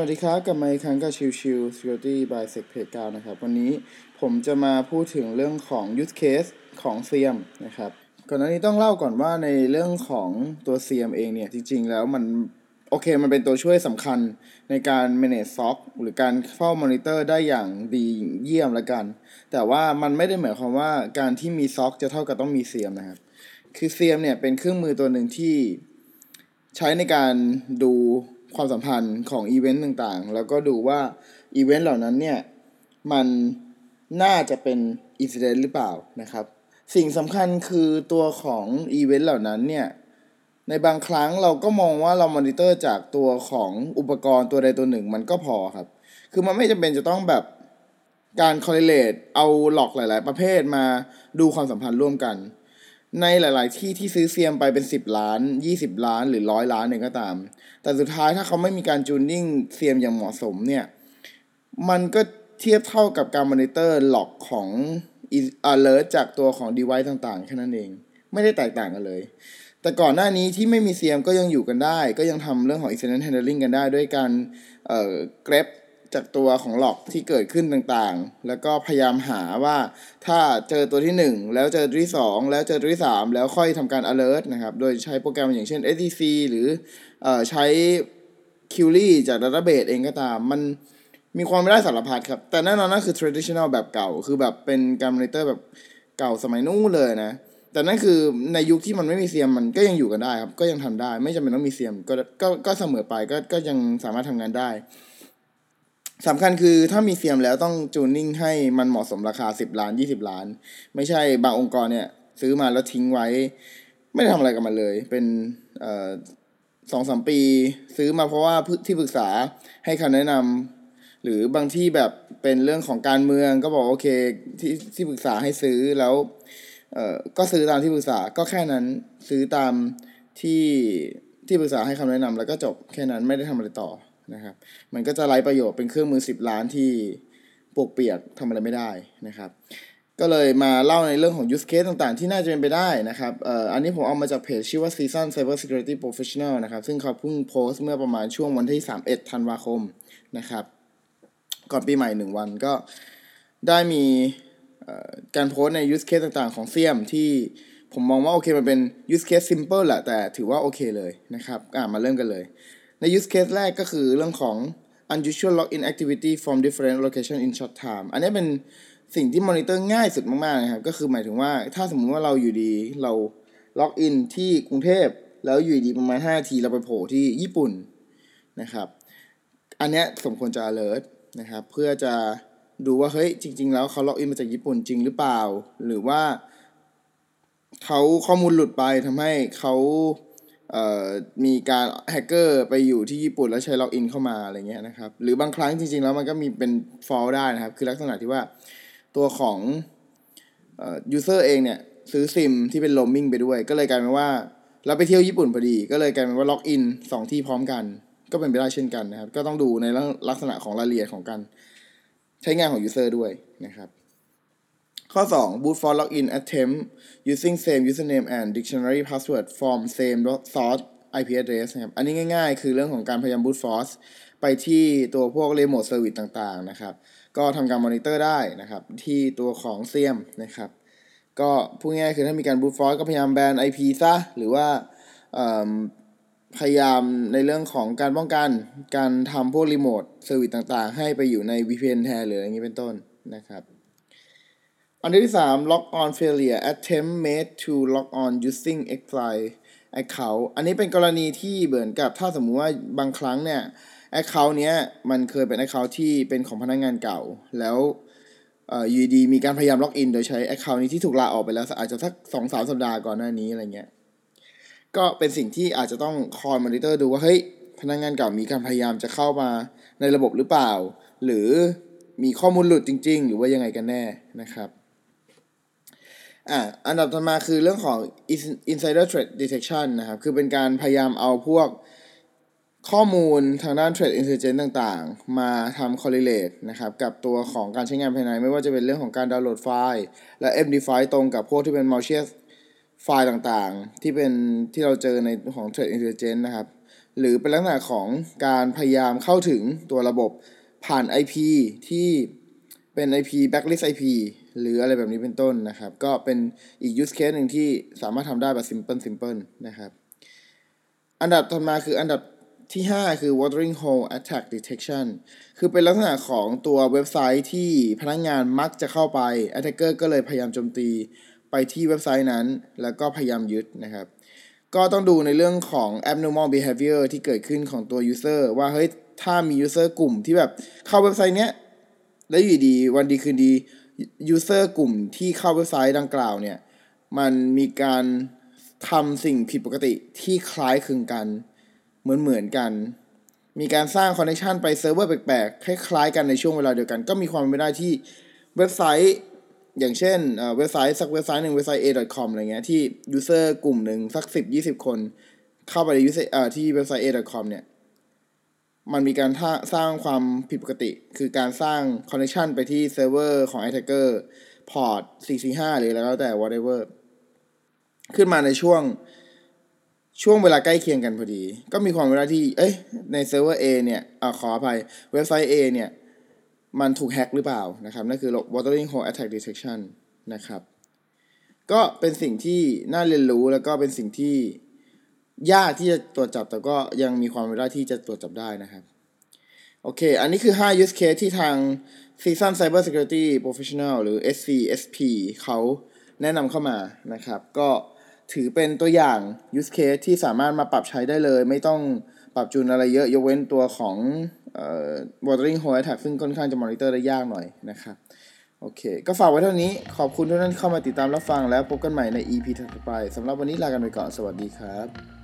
วัสดีครับกลับมาอีกครั้งกับชิวชิว Security by Sec Page 9นะครับ วันนี้ผมจะมาพูดถึงเรื่องของ use case ของ CM นะครับ ก่อนหน้านี้ต้องเล่าก่อนว่าในเรื่องของตัว CM เองเนี่ย จริง ๆ แล้วมัน โอเคมันเป็นตัวช่วยสำคัญในการ manage SOC หรือการเฝ้ามอนิเตอร์ได้อย่างดีเยี่ยมละกัน แต่ว่ามันไม่ได้หมายความว่าการที่มี SOC จะเท่ากับต้องมี CM นะครับ คือ CM เนี่ยเป็นเครื่องมือตัวหนึ่งที่ใช้ในการดู ความสัมพันธ์ของอีเวนต์ต่างๆ แล้วก็ดูว่าอีเวนต์เหล่านั้นเนี่ยมันน่าจะเป็น incident หรือเปล่านะครับ สิ่งสำคัญคือตัวของอีเวนต์เหล่านั้นเนี่ยในบางครั้งเราก็มองว่าเรามอนิเตอร์จากตัวของอุปกรณ์ตัวใดตัวหนึ่งมันก็พอครับ คือมันไม่จำเป็นจะต้องแบบการ correlate เอา log หลาย ๆ ประเภทมาดูความสัมพันธ์ร่วมกัน ในหลาย ๆ ที่ที่ซื้อเซียมไปเป็น 10 ล้าน 20 ล้านหรือร้อยล้านเองก็ตาม แต่สุดท้ายถ้าเขาไม่มีการจูนนิ่งเซียมอย่างเหมาะสมเนี่ย มันก็เทียบเท่ากับการมอนิเตอร์หลอกของ alert จากตัวของ device ต่างๆ แค่นั้นเอง ไม่ได้แตกต่างกันเลย แต่ก่อนหน้านี้ที่ไม่มีเซียมก็ยังอยู่กันได้ ก็ยังทำเรื่องของ incident handling กันได้ด้วยการเอ่อ grep จากตัวของหลอกที่เกิดขึ้นต่างๆ แล้วก็พยายามหาว่าถ้าเจอตัวที่ 1 แล้วเจอตัวที่ 2 แล้วเจอตัวที่ 3 แล้วค่อยทำการ alert นะครับ โดยใช้โปรแกรมอย่างเช่น SDC หรือเอ่อใช้ q u r y จาก database เองก็ตาม มันมีความไม่ได้สารพัดครับ แต่แน่นอนนั่นคือ traditional แบบเก่า คือแบบเป็นการ monitor แบบเก่าสมัยนู้นเลยนะ แต่นั่นคือในยุคที่มันไม่มีเซียมมันก็ยังอยู่กันได้ครับ ก็ยังทำได้ ไม่จำเป็นต้องมีเซียมก็ก็ก็เสมอไปก็ก็ยังสามารถทำงานได้ สำคัญคือถ้ามีเซียมแล้วต้องจูนนิ่งให้มันเหมาะสมราคา 10 ล้าน 20 ล้าน ไม่ใช่บางองค์กรเนี่ย ซื้อมาแล้วทิ้งไว้ ไม่ได้ทำอะไรกับมันเลย เป็นสองสามปีซื้อมาเพราะว่าที่ปรึกษาให้คำแนะนำหรือบางที่แบบเป็นเรื่องของการเมืองก็บอกโอเคที่ที่ปรึกษาให้ซื้อแล้วเออก็ซื้อตามที่ปรึกษาก็แค่นั้นซื้อตามที่ที่ปรึกษาให้คำแนะนำแล้วก็จบแค่นั้นไม่ได้ทำอะไรต่อ นะครับ มันก็จะไร้ประโยชน์เป็นเครื่องมือ 10 ล้านที่ปกเปียกทำอะไรไม่ได้นะครับ ก็เลยมาเล่าในเรื่องของ use case ต่างๆ ที่น่าจะเป็นไปได้นะครับเอ่ออันนี้ผมเอามาจากเพจชื่อว่า Season Cyber Security Professional นะครับ ซึ่งเขาเพิ่งโพสต์เมื่อประมาณช่วงวันที่ 31 ธันวาคมนะครับ ก่อนปีใหม่ 1 วันก็ได้มีการโพสต์ใน use case ต่างๆ ของเซียมที่ผมมองว่าโอเคมันเป็น use case simple แหละแต่ถือว่าโอเคเลยนะครับ อ่ามาเริ่มกันเลย ใน use case แรกก็คือเรื่องของ unusual login activity from different location in short time อันนี้เป็นสิ่งที่มอนิเตอร์ง่ายสุดมากๆนะครับ ก็คือหมายถึงว่าถ้าสมมุติว่าเราอยู่ดีเรา login ที่กรุงเทพ แล้วอยู่ดีประมาณ5นาทีเราไปโผล่ที่ญี่ปุ่นนะครับ อันนี้สมควรจะ alert นะครับ เพื่อจะดูว่าเฮ้ยจริง ๆ แล้วเขา login มาจากญี่ปุ่นจริงหรือเปล่า หรือว่าเขาข้อมูลหลุดไปทำให้เขา มีการแฮกเกอร์ไปอยู่ที่ญี่ปุ่นแล้วใช้ login เข้ามาอะไรเงี้ยนะครับ หรือบางครั้งจริง ๆ แล้วมันก็มีเป็น false ได้นะครับ คือลักษณะที่ว่าตัวของ user เองเนี่ยซื้อซิมที่เป็นโรมมิ่งไปด้วย ก็เลยกลายเป็นว่าเราไปเที่ยวญี่ปุ่นพอดี ก็เลยกลายเป็นว่า login สองที่พร้อมกัน ก็เป็นไปได้เช่นกันนะครับ ก็ต้องดูในลักษณะของรายละเอียดของการใช้งานของ user ด้วยนะครับ ข้อ 2 brute force login attempt using same username and dictionary password from same source IP address นะครับ อันนี้ง่ายๆ คือเรื่องของการพยายาม boot force ไปที่ตัวพวก remote service ต่างๆ นะครับ ก็ทำการมอนิเตอร์ได้นะครับ ที่ตัวของ SIEM นะครับ ก็พูดง่ายคือถ้ามีการ boot force ก็พยายาม ban IP ซะ หรือว่าพยายามในเรื่องของการป้องกัน การทำพวก remote service ต่างๆ ให้ไปอยู่ใน VPN แทนหรืออะไรอย่างนี้เป็นต้นนะครับ อันที่สาม log on failure attempt made to log on using Xfly account อันนี้เป็นกรณีที่เหมือนกับถ้าสมมุติว่าบางครั้งเนี่ย account เนี้ยมันเคยเป็น account ที่เป็นของพนักงงานเก่า แล้วยูดีมีการพยายามล็อกอิน โดยใช้ account นี้ที่ถูกลาออกไปแล้ว อาจจะสักสองสามสัปดาห์ก่อนหน้านี้อะไรเงี้ย ก็เป็นสิ่งที่อาจจะต้องคอยมอนิเตอร์ดูว่าเฮ้ยพนักงงานเก่ามีการพยายามจะเข้ามาในระบบหรือเปล่า หรือมีข้อมูลหลุดจริง ๆ หรือว่ายังไงกันแน่นะครับ อ่าอันดับต่อมาคือเรื่องของ insider trade detection นะครับ คือเป็นการพยายามเอาพวกข้อมูลทางด้าน trade intelligence ต่างๆ มาทำ correlate นะครับ กับตัวของการใช้งานภายใน ไม่ว่าจะเป็นเรื่องของการดาวน์โหลดไฟล์ และ MD5 ตรงกับพวกที่เป็น malicious ไฟล์ต่างๆ ที่เป็นที่เราเจอในของ trade intelligence นะครับ หรือเป็นลักษณะของการพยายามเข้าถึงตัวระบบผ่าน IP ที่เป็น IP backlist IP หรืออะไรแบบนี้เป็นต้นนะครับ ก็เป็นอีก use case หนึ่งที่สามารถทำได้แบบ simple simple นะครับ อันดับถัดมาคืออันดับที่ 5 คือ watering hole attack detection คือเป็นลักษณะของตัวเว็บไซต์ที่พนักงงานมักจะเข้าไป attacker ก็เลยพยายามโจมตีไปที่เว็บไซต์นั้น แล้วก็พยายามยึดนะครับ ก็ต้องดูในเรื่องของ abnormal behavior ที่เกิดขึ้นของตัว user ว่าเฮ้ยถ้ามี user กลุ่มที่แบบเข้าเว็บไซต์เนี้ย แล้วอยู่ดีวันดีคืนดี user กลุ่มที่เข้าเว็บไซต์ดังกล่าวเนี่ย มันมีการทำสิ่งผิดปกติที่คล้ายคลึงกัน เหมือนเหมือนกัน มีการสร้าง connection ไปเซิร์ฟเวอร์แปลกๆ คล้ายๆกันในช่วงเวลาเดียวกัน ก็มีความเป็นไปได้ที่เว็บไซต์อย่างเช่นเอ่อเว็บไซต์สักเว็บไซต์หนึ่งเว็บไซต์ a.com อะไรเงี้ยที่ user กลุ่มหนึ่งสักสิบยี่สิบคน เข้าไปใน user เอ่อที่เว็บไซต์ a.com เนี่ย มันมีการสร้างความผิดปกติ คือการสร้าง connection ไปที่เซิร์ฟเวอร์ของ attacker port 445 หรือแล้วแต่ whatever ขึ้นมาในช่วงช่วงเวลาใกล้เคียงกันพอดี ก็มีความเวลาที่ เอ้ย ในเซิร์ฟเวอร์ A เนี่ยอขออภัย เว็บไซต์ A เนี่ย มันถูกแฮ็กหรือเปล่านะครับ นั่นคือ watering hole attack detection นะครับ ก็เป็นสิ่งที่น่าเรียนรู้แล้วก็เป็นสิ่งที่ ยากที่จะตรวจจับแต่ก็ยังมีความเป็นไปได้ที่จะตรวจจับได้นะครับ โอเค อันนี้คือ 5 use case ที่ทาง Season Cyber Security Professional หรือ SCSP เขาแนะนำเข้ามานะครับ ก็ถือเป็นตัวอย่าง use case ที่สามารถมาปรับใช้ได้เลย ไม่ต้องปรับจูนอะไรเยอะยกเว้นตัวของเอ่อ watering hole attack ซึ่งค่อนข้างจะ monitor ได้ยากหน่อยนะครับโอเค ก็ฝากไว้เท่านี้ขอบคุณทุกท่านเข้ามาติดตามรับฟังแล้วพบกันใหม่ใน EP ถัดไปสำหรับวันนี้ลากันไปก่อน สวัสดีครับ